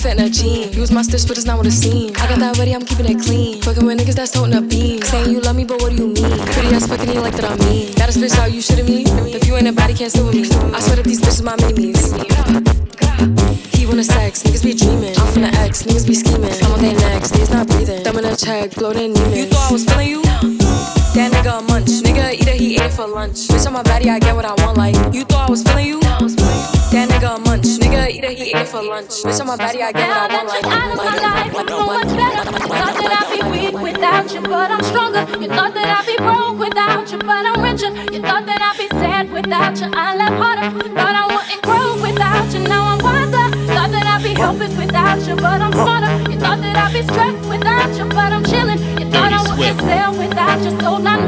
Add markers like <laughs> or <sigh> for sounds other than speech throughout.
fitting a jean. Use my stitch, but it's not what it seems. I got that I just sold my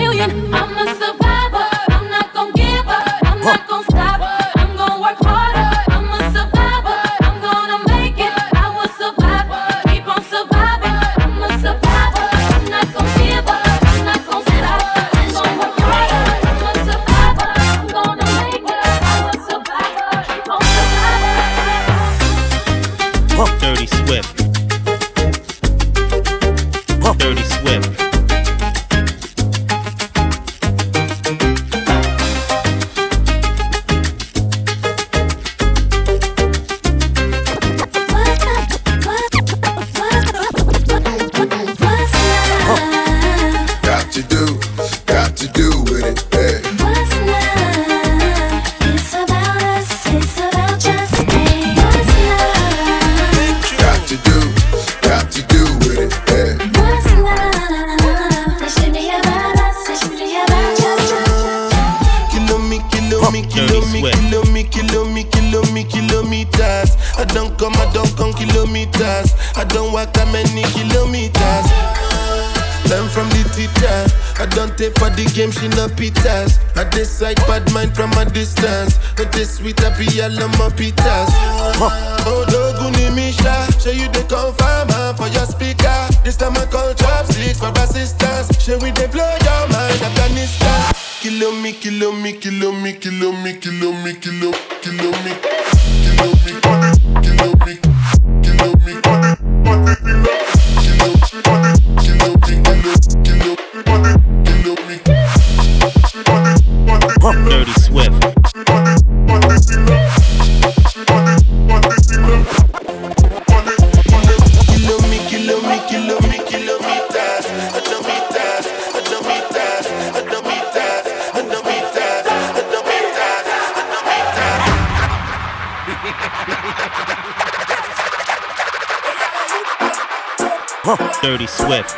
Dirty Swift.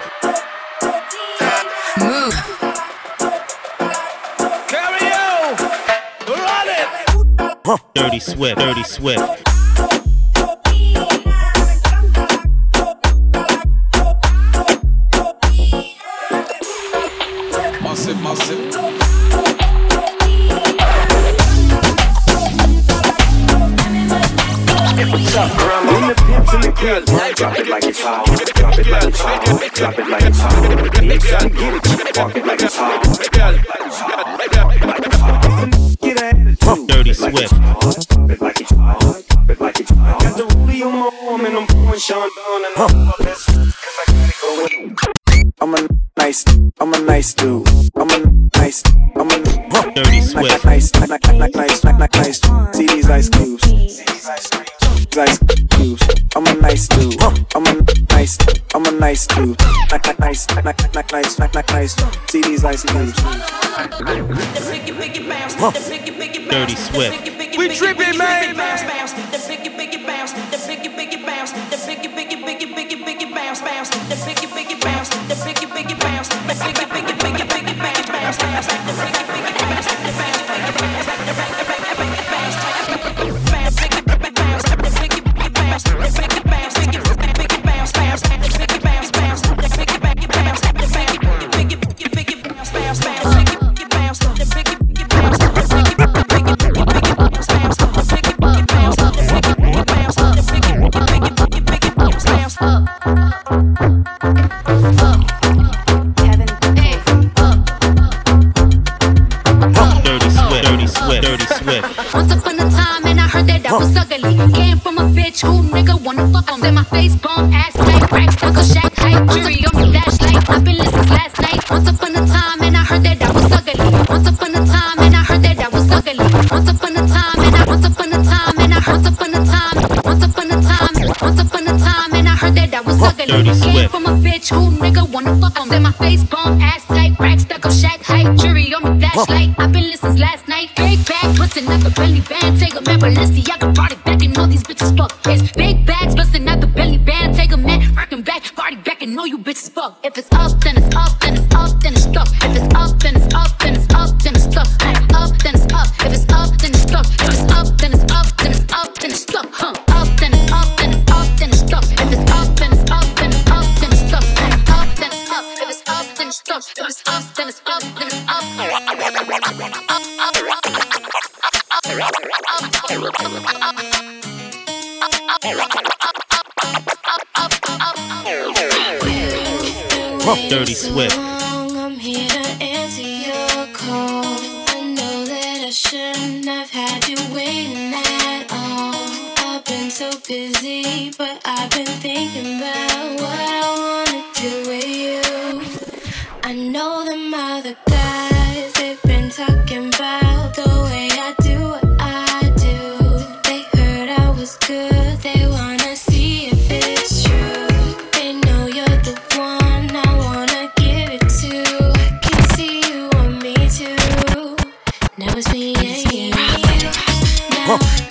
Move. Carry on. Run it. Dirty Swift. Dirty Swift. What's up, the the drop it like it's hot. Drop it like it's hot. Bitch, I get it. Park it like it's hot. ice. See these ice cubes. Dirty Swift. We tripping, man.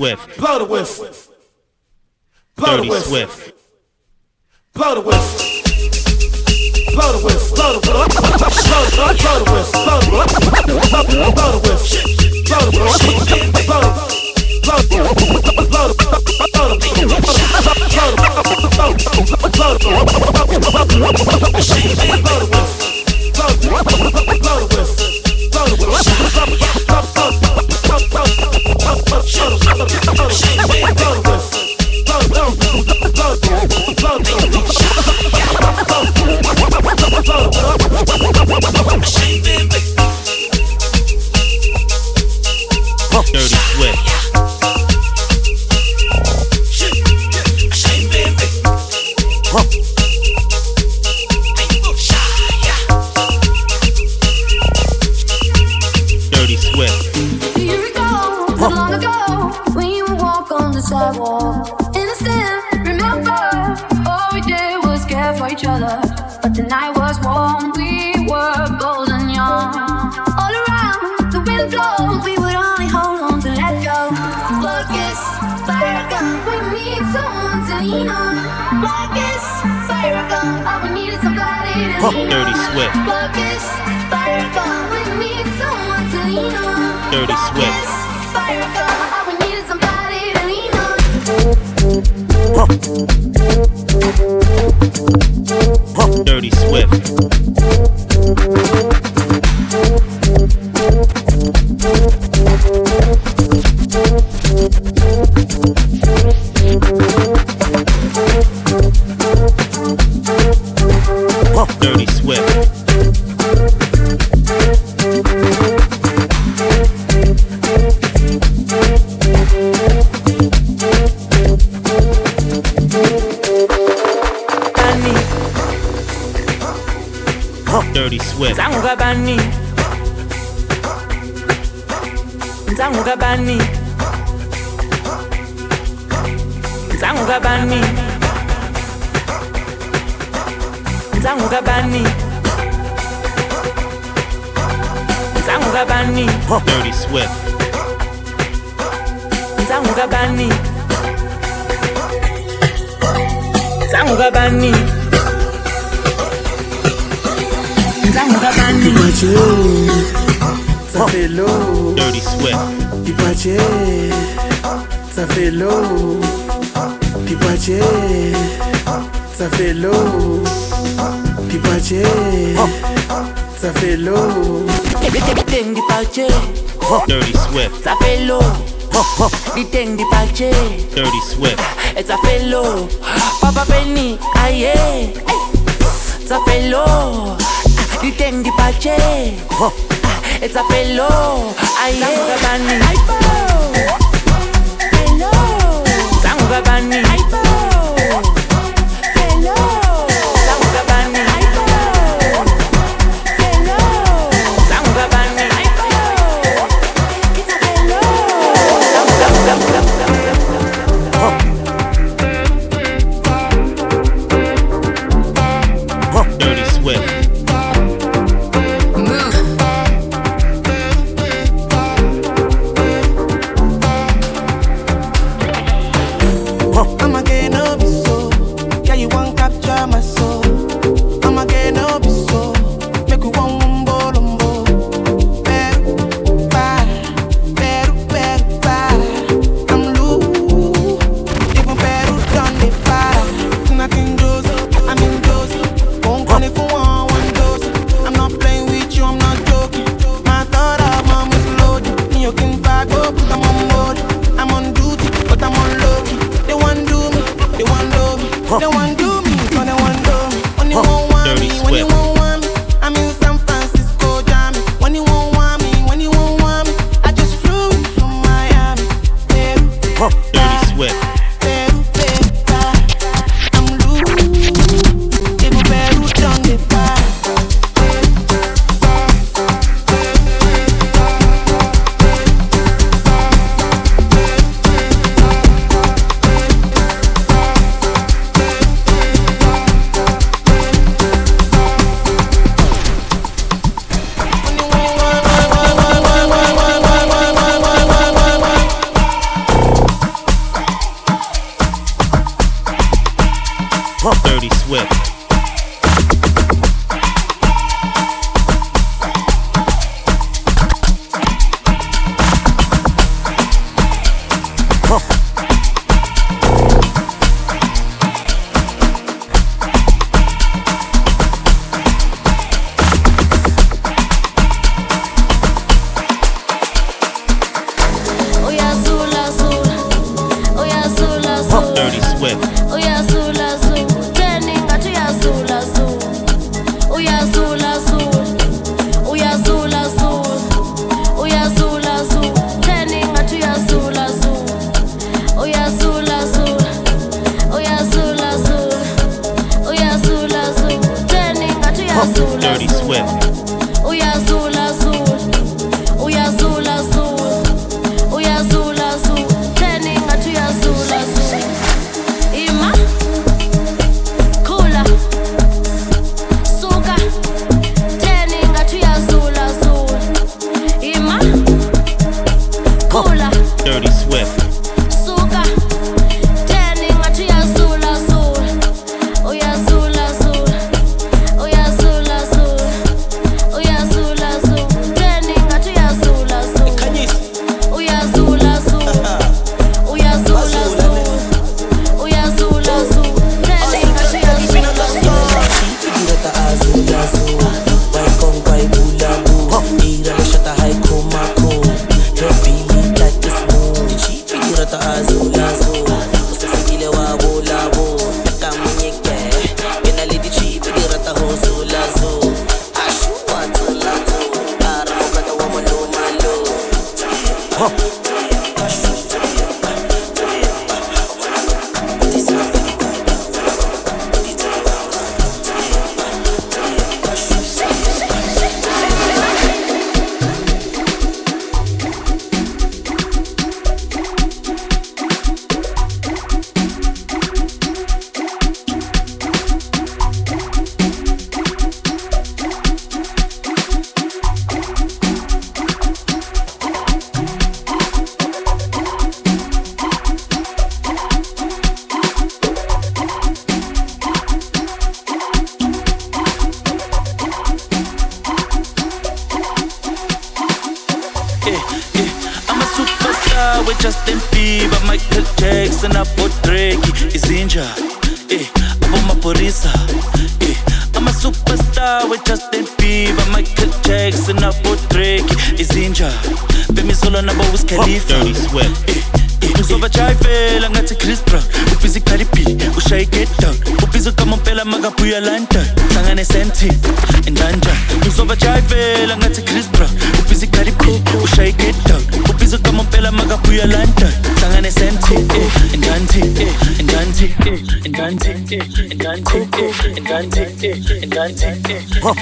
Swift. Blow the whistle. sidewalk. Innocent, remember, all we did was care for each other. But the night was warm, we were young. All around, the wind blows, we would only hold on to let go. Focus, fire a gun, we need someone to lean on. Focus, fire a gun, all we need is somebody to oh, lean on. Dirty Swift. Focus, fire a gun, we need someone to lean on. Dirty Swift. Focus, fire a gun. Oh, Dirty Swift. low, puis ça fait low, puis ça fait low. Thing di palche, dirty swift. Ça fait low. The di palche, dirty swift. Et ça fait low. Papa Penny, Aye. ça fait low. The thing di palche, et ça fait low. Aïe, ça fait low. over by me.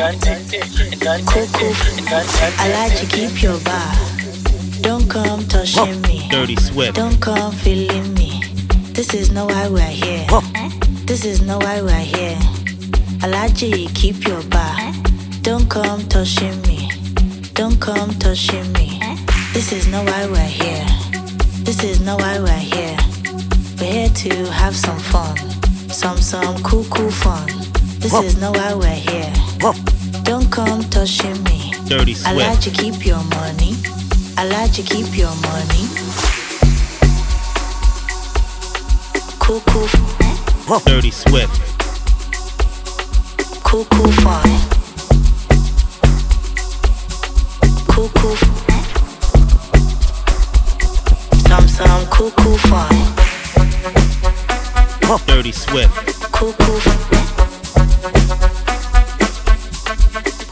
I like to keep your bar. Don't come touching me. Dirty Swift. Don't come feeling me. This is not why we're here. This is not why we're here. Alaji, keep your bar. Don't come touching me. Don't come touching me. This is not why we're here. This is not why we're here. We're here to have some fun. Some some cool cool fun. This is not why we're here. Don't come touching me. Dirty Swift. I like Swift. to keep your money. I like to keep your money. Cool, cool, eh? Dirty Swift. cool, cool fun. Eh? Cool, cool. Eh? Some, some cool, cool fun. Dirty Swift. Cool, cool.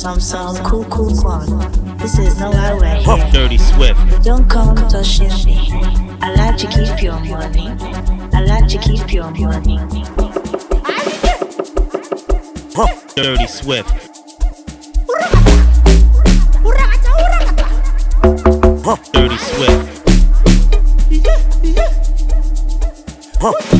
Some some cool cool fun. This is not why we're here. Dirty Swift. Don't come touching me. I like to keep your money. I like to keep your money. Dirty Swift. Dirty Swift. So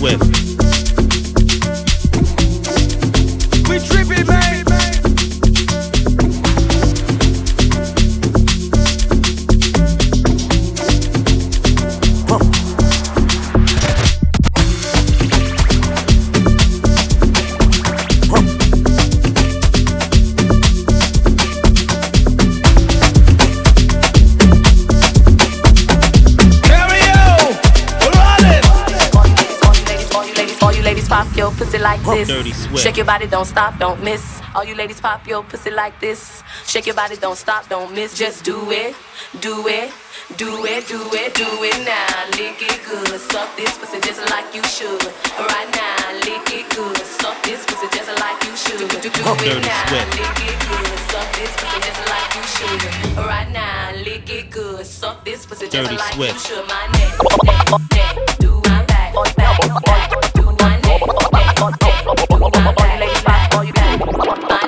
with. dirty sweat. Shake your body, don't stop, don't miss. All you ladies pop your pussy like this. Shake your body, don't stop, don't miss. Just do it, do it, do it, do it, do it now. Lick it good, suck this pussy just like you should. Right now, lick it good, suck this pussy just like you should. Do, do, do it now, lick it good, suck this pussy just like you should. Right now, lick it good, suck this pussy just like you should. My neck, neck, neck, do my back, back, back. All you got, all you got.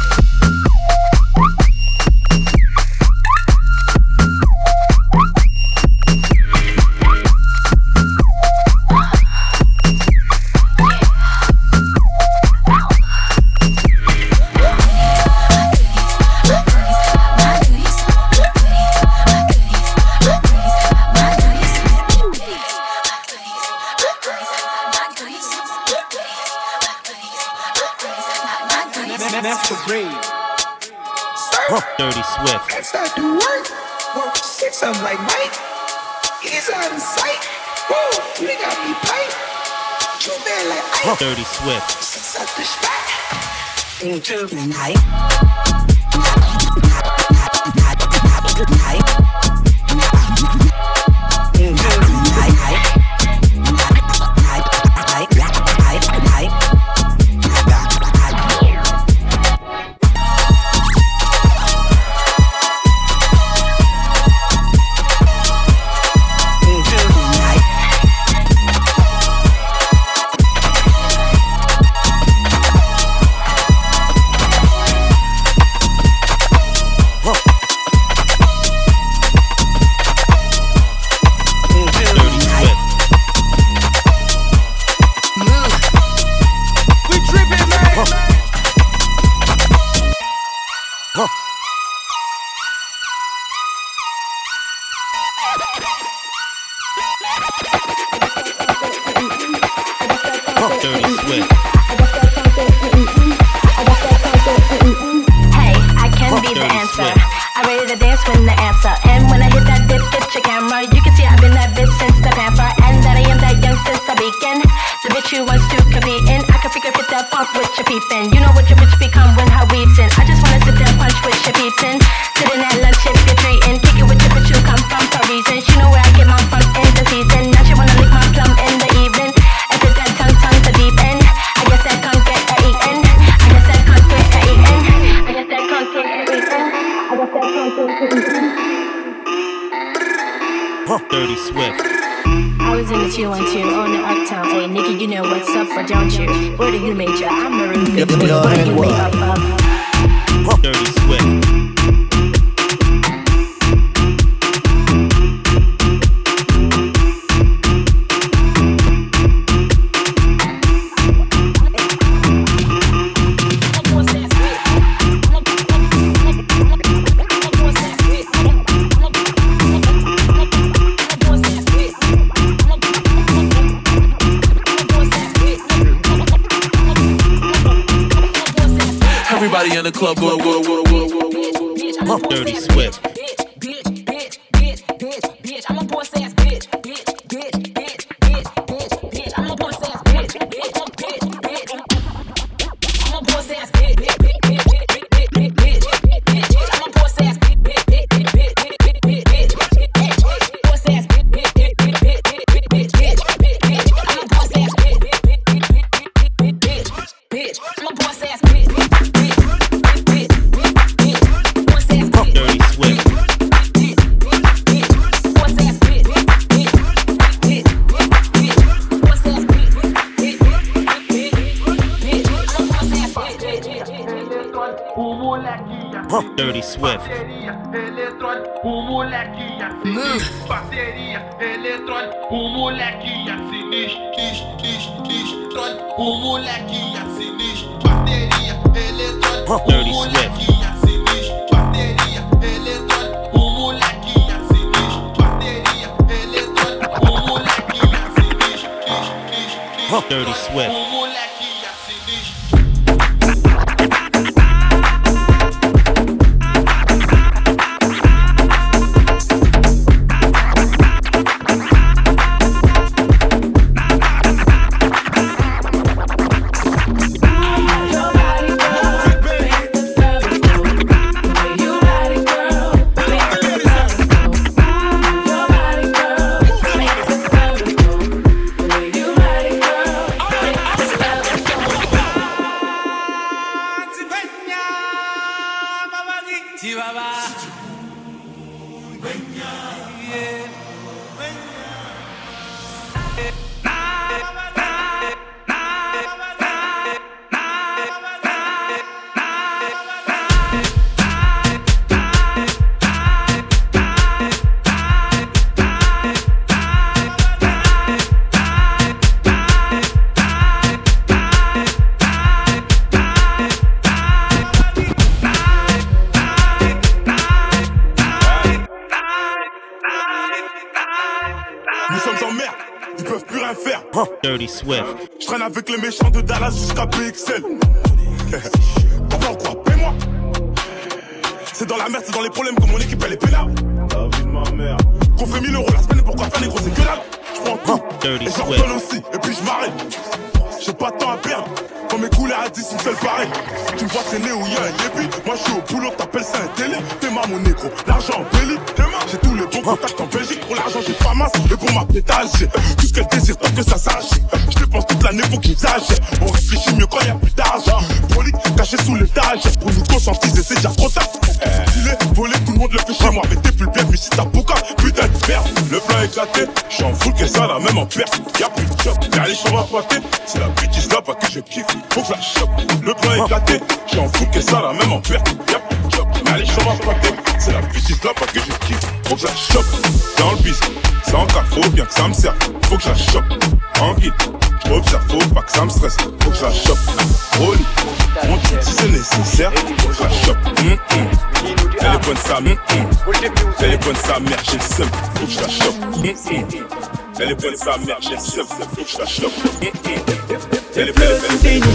Dirty Swift. Club go. Dirty Swift. O moleque sinistro, o sinistro, bateria eletrônica, o Dirty moleque Swift. sinistro, bateria eletrônica, o moleque sinistro, bateria eletrônica, o moleque sinistro, sinistro, sinistro, Dirty Swift. Nous Swift. Je traîne avec les méchants de Dallas jusqu'à PXL. <laughs> Pourquoi quoi Paie-moi C'est dans la merde, c'est dans les problèmes que mon équipe elle est pénale. La vie de ma mère. Qu'on fait 1000 euros la semaine, pourquoi faire les gros, c'est que dalle. Je prends tout. Dirty Et aussi, et puis je m'arrête. J'ai pas de temps à perdre. Quand mes couleurs à 10, une seule pareille. Tu me vois traîner où il y a un débit. Moi je suis au boulot, t'appelles ça un télé. T'es ma mon négro, l'argent en belly. J'ai tous les bons contacts en Belgique. J'ai pas masse. Et pour ma pétage, tout ce qu'elle désire tant que ça sache. Je dépense toute l'année pour qu'ils sachent. On réfléchit mieux quand y a plus d'argent. Poli, caché sous l'étage. Pour nous conscientiser, c'est déjà trop tard. Filer, voler, tout le monde le fait chez moi. Mais t'es plus bien, mais si t'as bouca, putain de merde. Le plan est éclaté, j'suis en full que ça, la même en perte. Y'a plus de job, y'a les chambres à. C'est la bêtise là-bas que je kiffe. Faut que la. Le plan est éclaté, j'suis en full que ça, la même en perte. Y'a plus de job, y'a les chambres à. C'est la bêtise là-bas que je kiffe. Faut que je. Dans le c'est en cas, faut bien que ça me serve. Faut que je la chope. En guide, j'observe, faut pas que ça me stresse. Faut que je lit, mon c'est nécessaire. Faut que je la chope. Hum, hum. Elle est sa hum, hum. Elle est sa mère, j'ai le seum. Faut que je la chope. Hum, hum. Elle est bonne sa mère, j'ai le seum. Faut que je la chope. Hum, hum. Elle est belle, belle, belle.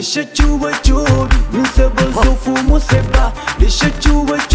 Deixa ciuba ciubi Nu se văzut frumos se ba. Deixa ciuba ciubi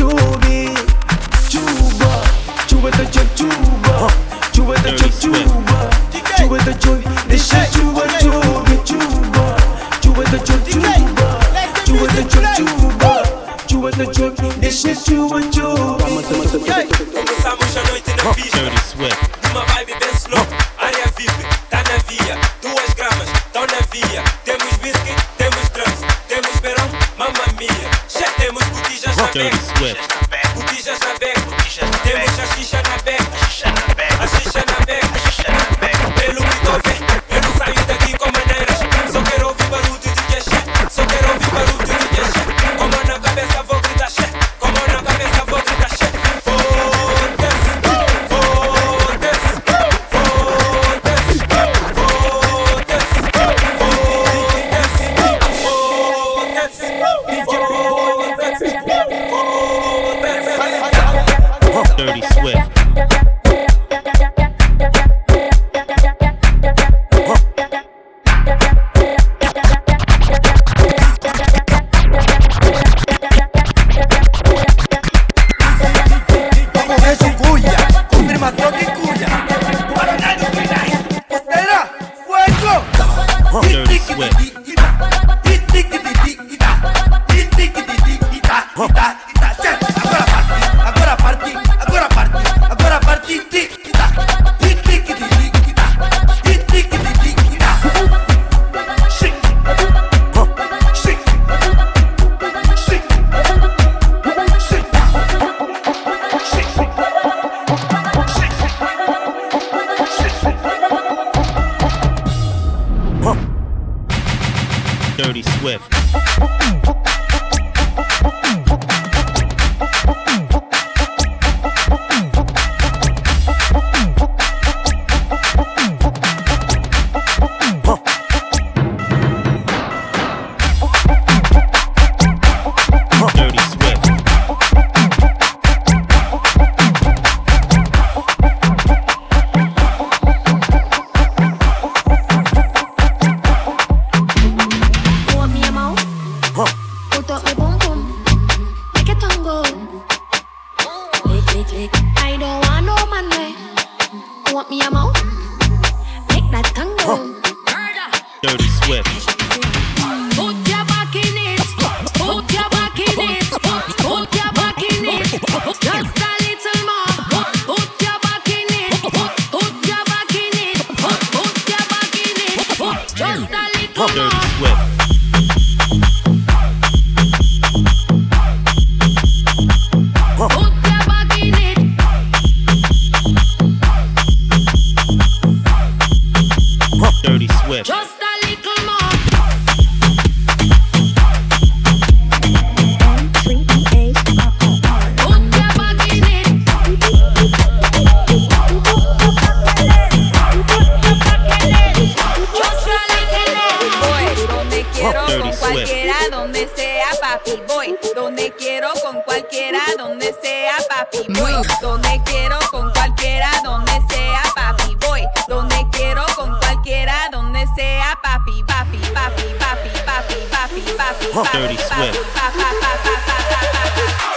Dirty Swift.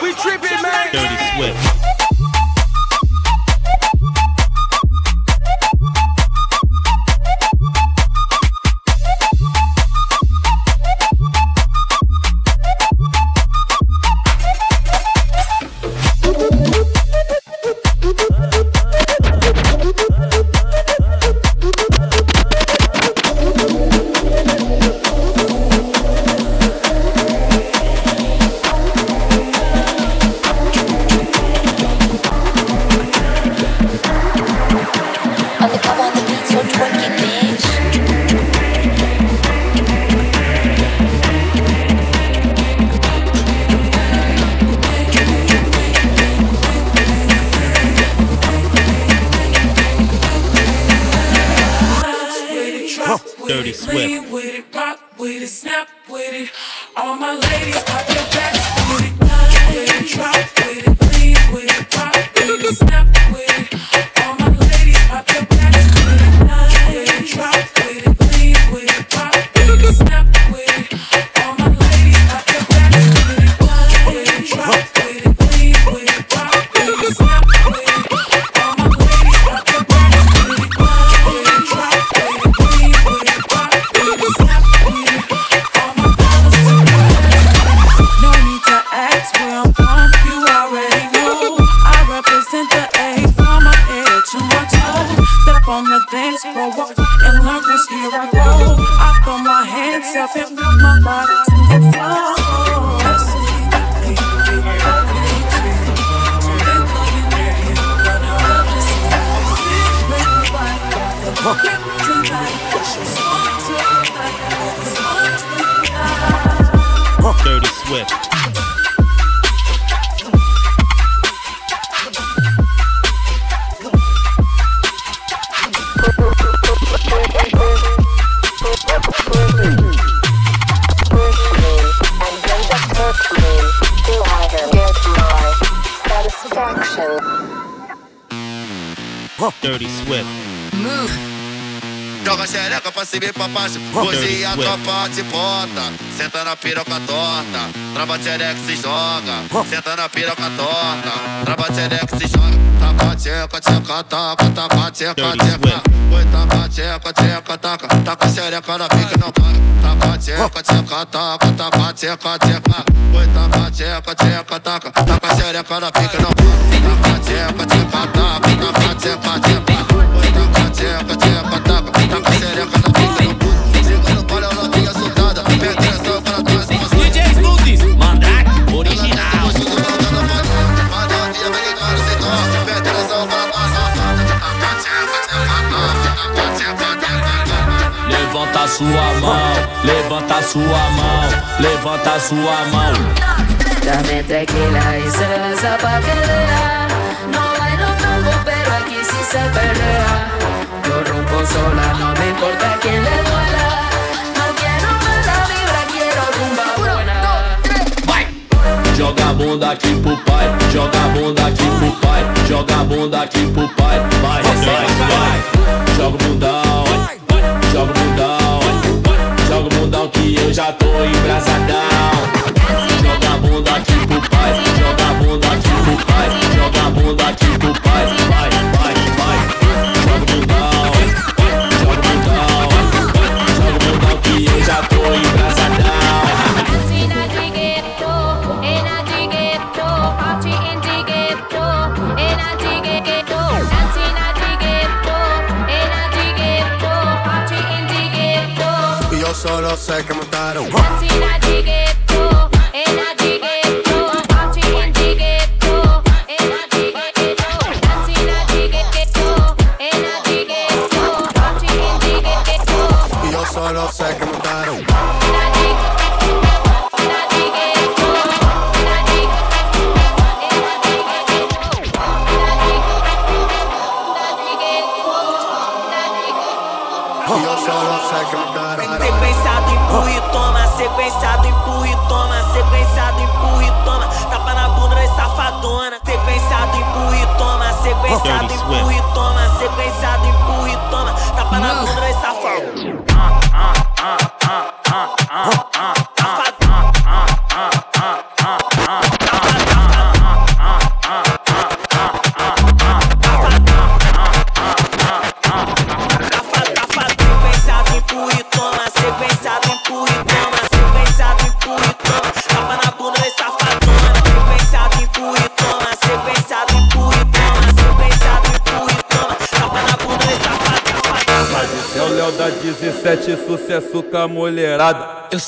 We tripping, man. Dirty Swift. se vem pra baixo, hoje a tropa de bota. Senta na piroca torta, trava tchereca se joga. Senta na piroca torta, trava tchereca se joga. Taca tcheca, tcheca, taca, taca tcheca, tcheca. Oi, taca tcheca, tcheca, taca, taca xereca na pica não paga. Taca tcheca, tcheca, taca, taca tcheca, tcheca. Oi, taca tcheca, tcheca, taca, taca xereca na pica não paga. Taca tcheca, tcheca, taca, taca tcheca, tcheca. Oi, taca tcheca, tcheca, taca. DJ Smoothies, original. Levanta sua mão, levanta sua mão, levanta sua mão. Dame tranquila y se lanza pa' que vea. No bailo tango, pero aqui sí se pelea. Sola, no me importa quién le duela. No quiero mala vibra, quiero rumba buena. Joga a bunda aqui pro pai, joga a bunda aqui pro pai, joga a bunda aqui pro pai, vai, vai, vai. Joga o bundão, joga o bundão, joga o bundão que eu já tô embrasadão.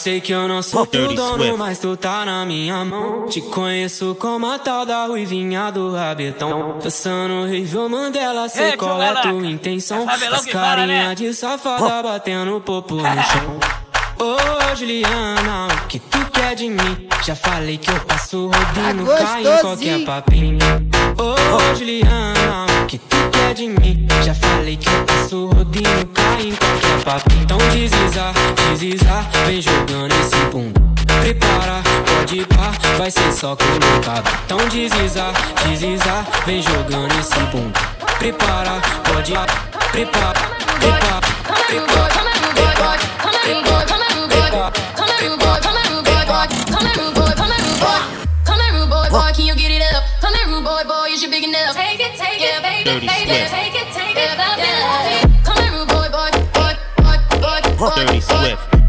Sei que eu não sou teu Dirty dono, Swift. mas tu tá na minha mão. Te conheço como a tal da ruivinha do rabetão. Dançando Rível Mandela, sei Ei, qual é tua intenção. É As carinha né? de safada batendo popo no chão. <laughs> Ô Juliana, o que tu quer de mim? Já falei que eu passo rodinho, Tá cai em qualquer papinho. Ô Juliana, o que tu quer de mim? Já falei que eu passo rodinho, cai em qualquer papo. Então deslizar, deslizar, vem jogando esse bundo. Prepara, pode pá, vai ser só colocado. Então deslizar, deslizar, vem jogando esse bundo. Prepara, pode prepara, prepara, come prepara, prepara, prepara, prepara, prepara, prepara, prepara, prepara, prepara, prepara, boy Come boy, boy, is you big enough? Take it, take it, baby, Dirty baby, Swift. take it, take it, baby. Come here, rude boy, boy, boy, boy, boy, boy. Dirty Swift.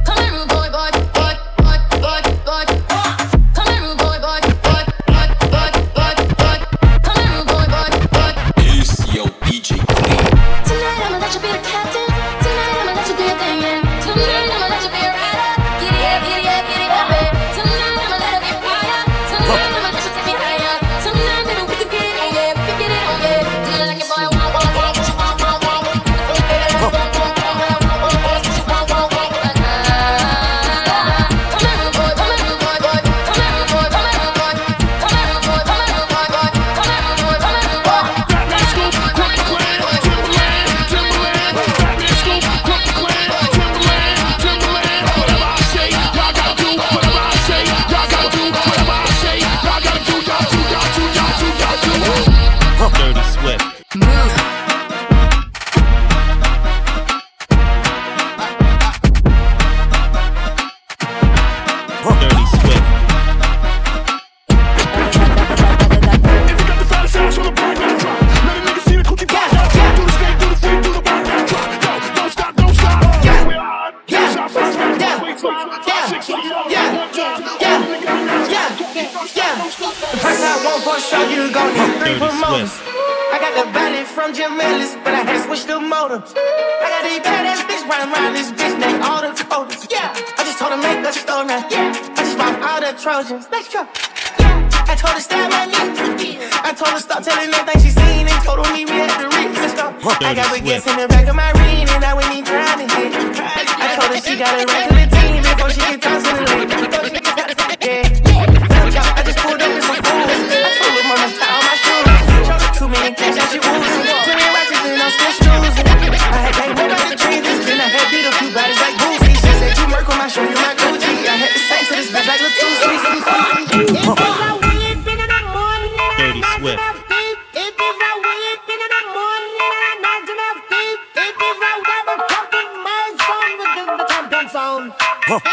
Body from Jim Ellis, but I had to switch the motor. I got these badass bitch running around this bitch named all the quotas. Yeah, I just told her make a store now. Yeah, I just bought all the Trojans. Let's go. Yeah, I told her stab my knee. I told her stop telling everything she seen and told her meet me at the Ritz. Let's go. I got Dirty baguettes in the back of my ring and I went in trying to hit. I I told her she gotta run to the team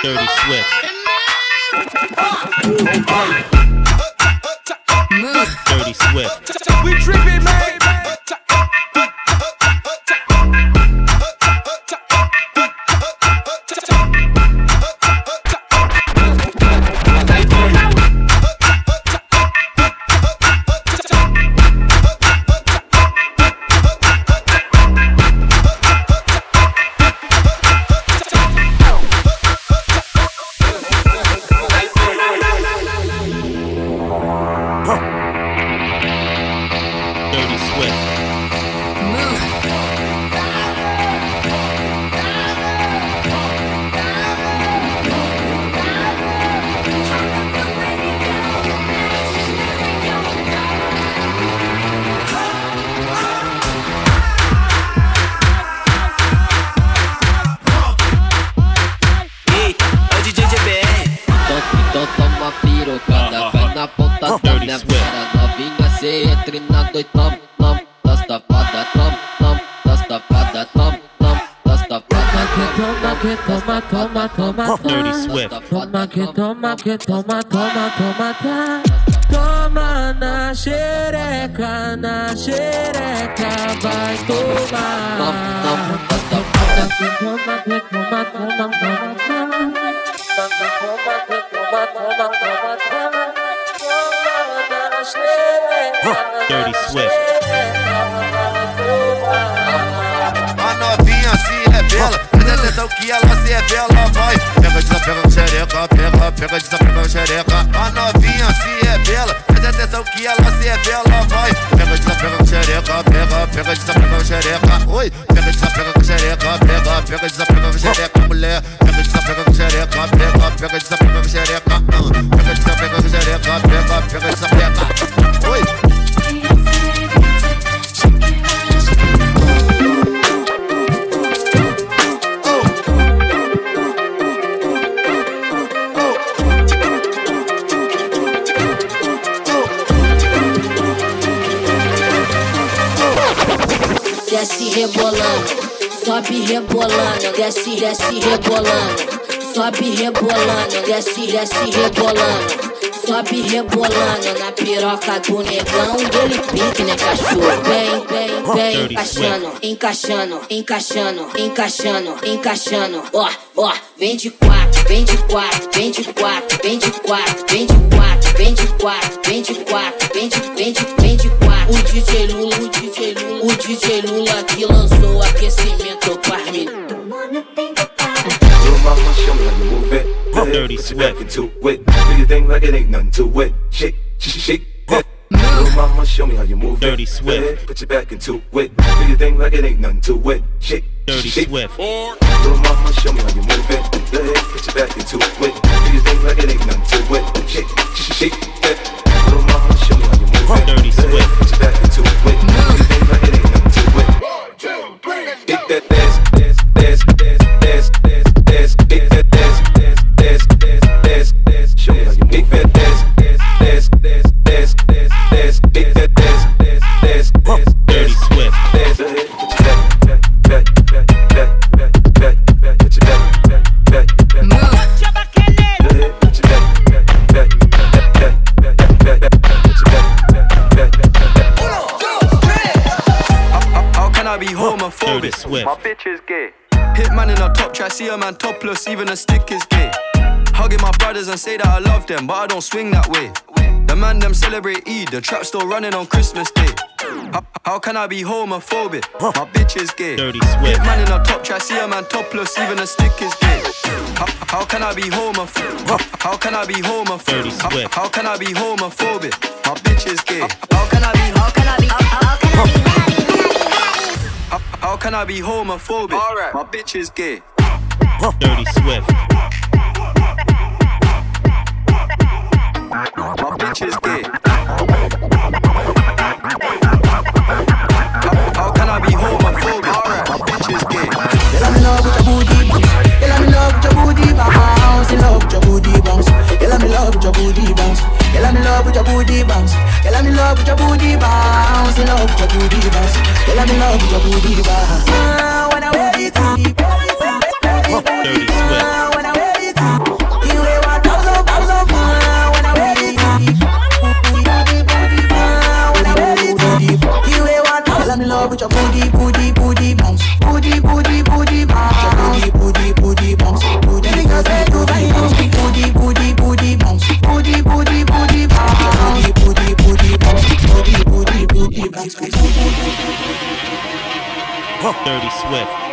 Dirty Swift. Toma. Que toma, que toma, toma, toma, tá. Toma na xereca, na xereca, vai tomar. Toma que toma, que toma, toma, toma, toma. Toma que toma, toma, toma, toma, toma. Toma na xereca, Dirty Swift. A novinha se revela, atenção que ela se revela, vai. Pega, desapega xereca, pega, pega, desapega xereca. A novinha se revela, presta atenção que ela se revela, vai. Pega, desapega xereca, pega, pega, desapega xereca. Oi, pega, desapega xereca, pega, pega, desapega xereca, mulher. Pega, desapega xereca, pega, pega, desapega xereca. ah. Pega, desapega xereca, pega, pega, desapega. Oi. Rebolando, sobe rebolando, desce, desce rebolando, sobe rebolando, desce, desce rebolando. Sobe rebolando na piroca do negão, dele pique, né, cachorro? Vem, vem, vem, encaixando, encaixando, encaixando, encaixando, encaixando. Ó, ó, vem de quatro, vem de quatro, vem de quatro, vem de quatro, vem de quatro, vem de quatro, vem de quatro, vem de, vem de, vem de quatro. O DJ Lula, o DJ Lula, o DJ Lula que lançou o aquecimento para mim. Little mama, show me how you move it. Go ahead, Dirty put your back into it. Do your thing like it ain't nothing to it. Shake, shake, shake. That. Little mama, show me how you move Dirty it. Swift. Ahead, put your back into it. Do your thing like it ain't nothing to it. Shake, Dirty shake. Swift. Little mama, show me how you move it. Go ahead, put your back into it. Do your thing like it ain't nothing to it. Shake, shake, shake. that. Little mama, show me how you move it. Dirty Go ahead, Swift. put your back into it. Do your thing like it ain't nothing to it. Shake that ass, ass, ass, ass, ass, Swift. My bitch is gay. Hit man in a top try, see a man topless, even a stick is gay. Hugging my brothers and say that I love them, but I don't swing that way. The man them celebrate Eid, the trap still running on Christmas Day. How, how can I be homophobic? My bitch is gay. Dirty Hit Swift. man in a top try, see a man topless, even a stick is gay. How, how can I be homophobic? How can I be homophobic? Dirty Swift. How, how can I be homophobic? My bitch is gay. How can I be? How can I be? How, how can I be? How, how can I be how, how can I be homophobic? Alright, my bitch is gay. Dirty Swift. My bitch is gay. How, how can I be homophobic? Alright, my bitch is gay. love with your booty bounce. Girl, I'm in love with your booty bounce. In love with your booty bounce. Girl, I'm in love with your booty bounce. When I wear it, dirty sweat. Dirty Swift.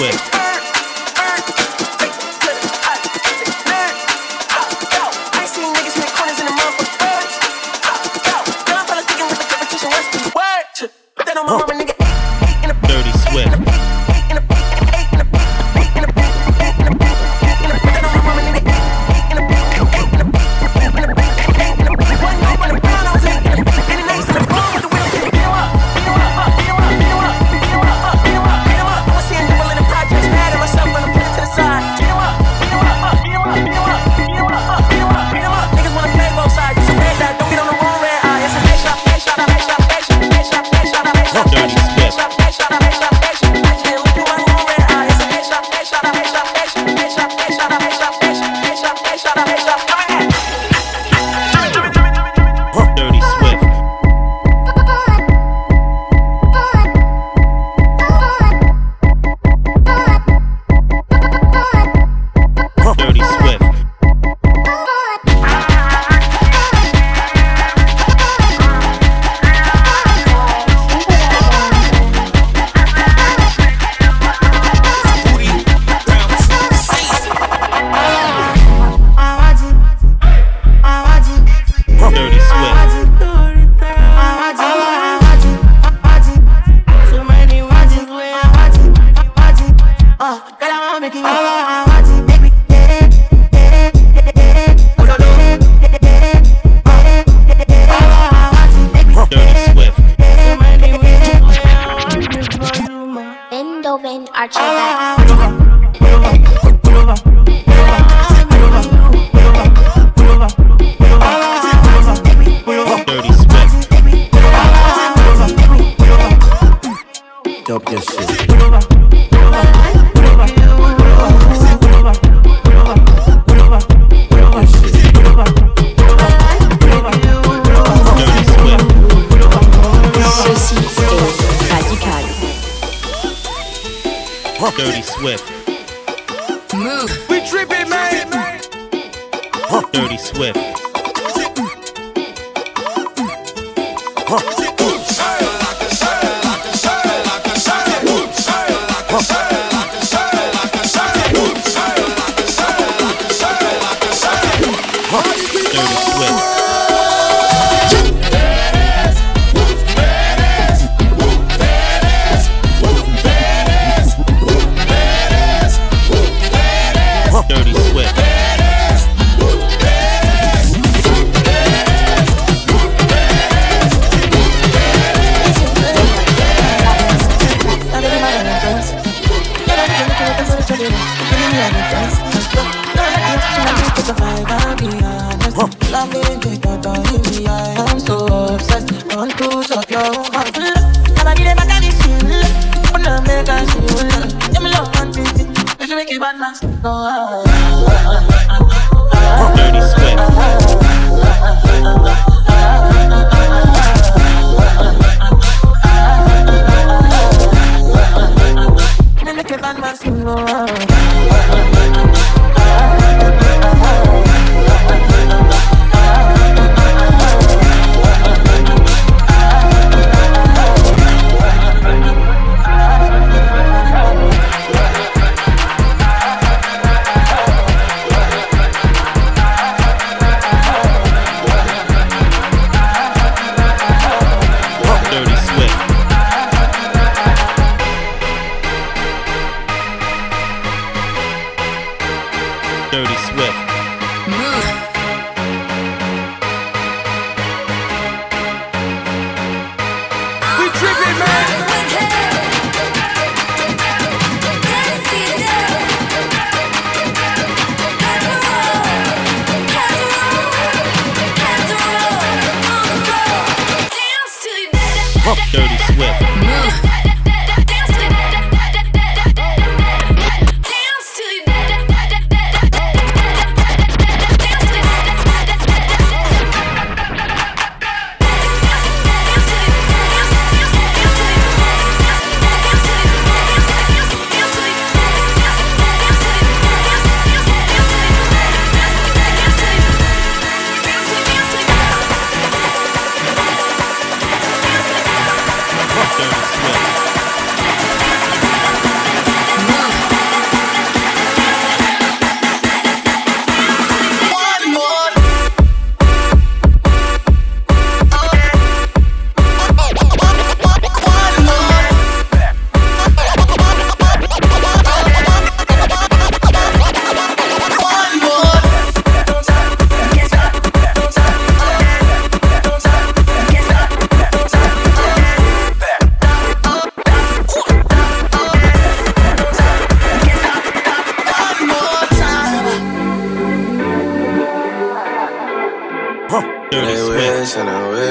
with.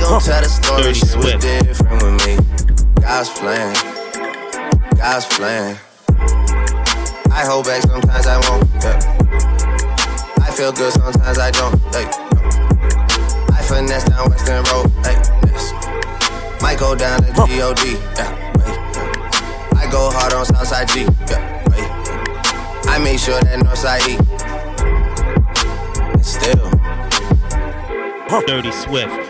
They gon' tell the story, Dirty shit was Swift. different with me. God's plan, God's plan. I hold back sometimes I won't. Yeah. I feel good sometimes I don't. Hey. I finesse down Weston Road. Hey. Yes. Might go down to God. Yeah. Hey. I go hard on Southside G. Yeah. Hey. I make sure that Northside E. And still. Dirty Swift.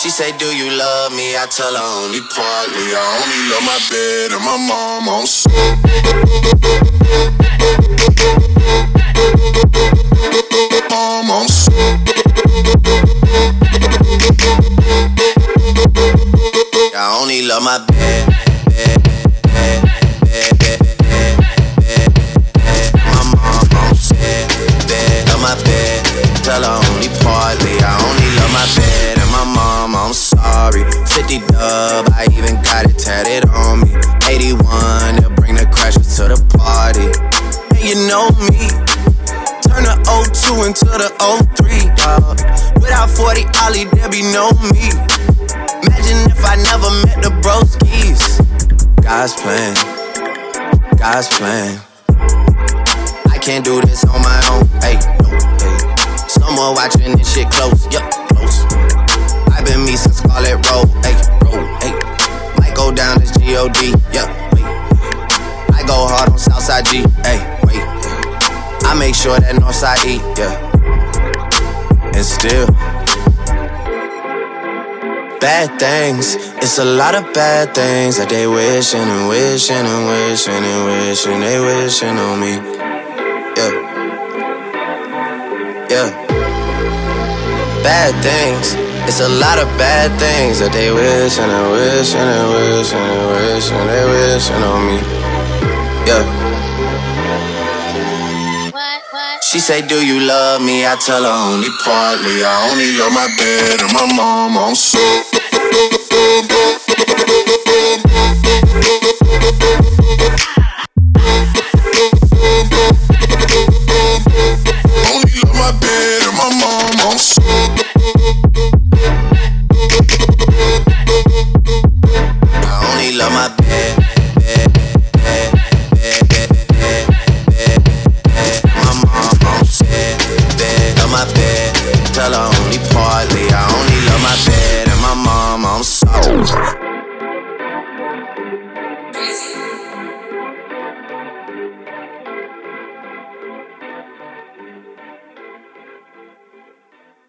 She say, Do you love me? I tell her only partly. I only love my bed and my mom oh, on Mom oh, on I only love my bed. bed, bed, bed my mom oh, on Love my bed. Tell her only partly. I only love my bed. I'm sorry. 50 dub, I even got it tatted on me. 81, they'll bring the crashers to the party. And you know me. Turn the 02 into the 03, dog. Without 40 Ollie, there be no me. Imagine if I never met the broskies. God's plan, God's plan. I can't do this on my own. Hey, no, hey. Someone watching this shit close, yup, close. I've been me since Scarlett Road, hey, hey. Might go down as G-O-D, yup, wait. I go hard on Southside G, hey, wait. I make sure that Northside E, yeah. And still, bad things. It's a lot of bad things that they wishing and wishing and wishing and wishing they wishing on me. Yeah. Yeah. Bad things. It's a lot of bad things that they wishing and wishing and wishing and wishing they wishing on me. Yeah. She say, Do you love me? I tell her only partly. I only love my bed and my mom on so. tell her only partly. I only love my bed and my mom, I'm sorry.